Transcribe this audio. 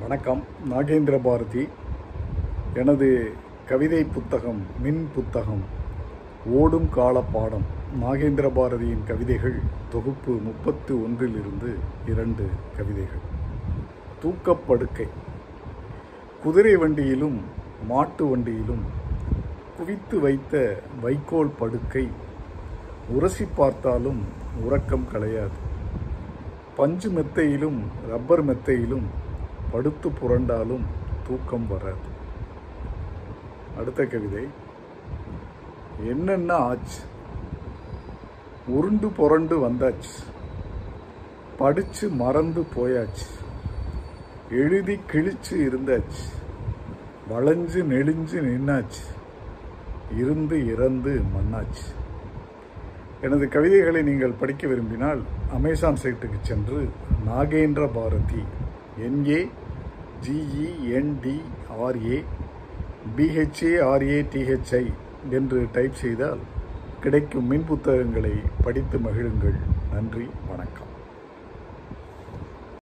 வணக்கம். நாகேந்திர பாரதி எனது கவிதை புத்தகம் மின் புத்தகம் ஓடும் கால பாடம் நாகேந்திர பாரதியின் கவிதைகள் தொகுப்பு முப்பத்து ஒன்றிலிருந்து இரண்டு கவிதைகள். தூக்கப்படுக்கை குதிரை வண்டியிலும் மாட்டு வண்டியிலும் குவித்து வைத்த வைக்கோல் படுக்கை உரசி பார்த்தாலும் உறக்கம் களையாது. பஞ்சு மெத்தையிலும் ரப்பர் மெத்தையிலும் படுத்து புரண்டாலும் தூக்கம் வராது. அடுத்த கவிதை. என்னென்ன ஆச்சு? உருண்டு புரண்டு வந்தாச்சு. படிச்சு மறந்து போயாச்சு. எழுதி கிழிச்சு இருந்தாச்சு. வளைஞ்சு நெளிஞ்சு நின்னாச்சு. இருந்து இறந்து மண்ணாச்சு. எனது கவிதைகளை நீங்கள் படிக்க விரும்பினால் அமேசான் சைட்டுக்கு சென்று Nagendra Bharathi N A G E N D R A B H A R A T H I என்று டைப் செய்தால் கிடைக்கும் மின் புத்தகங்களை படித்து மகிழுங்கள். நன்றி வணக்கம்.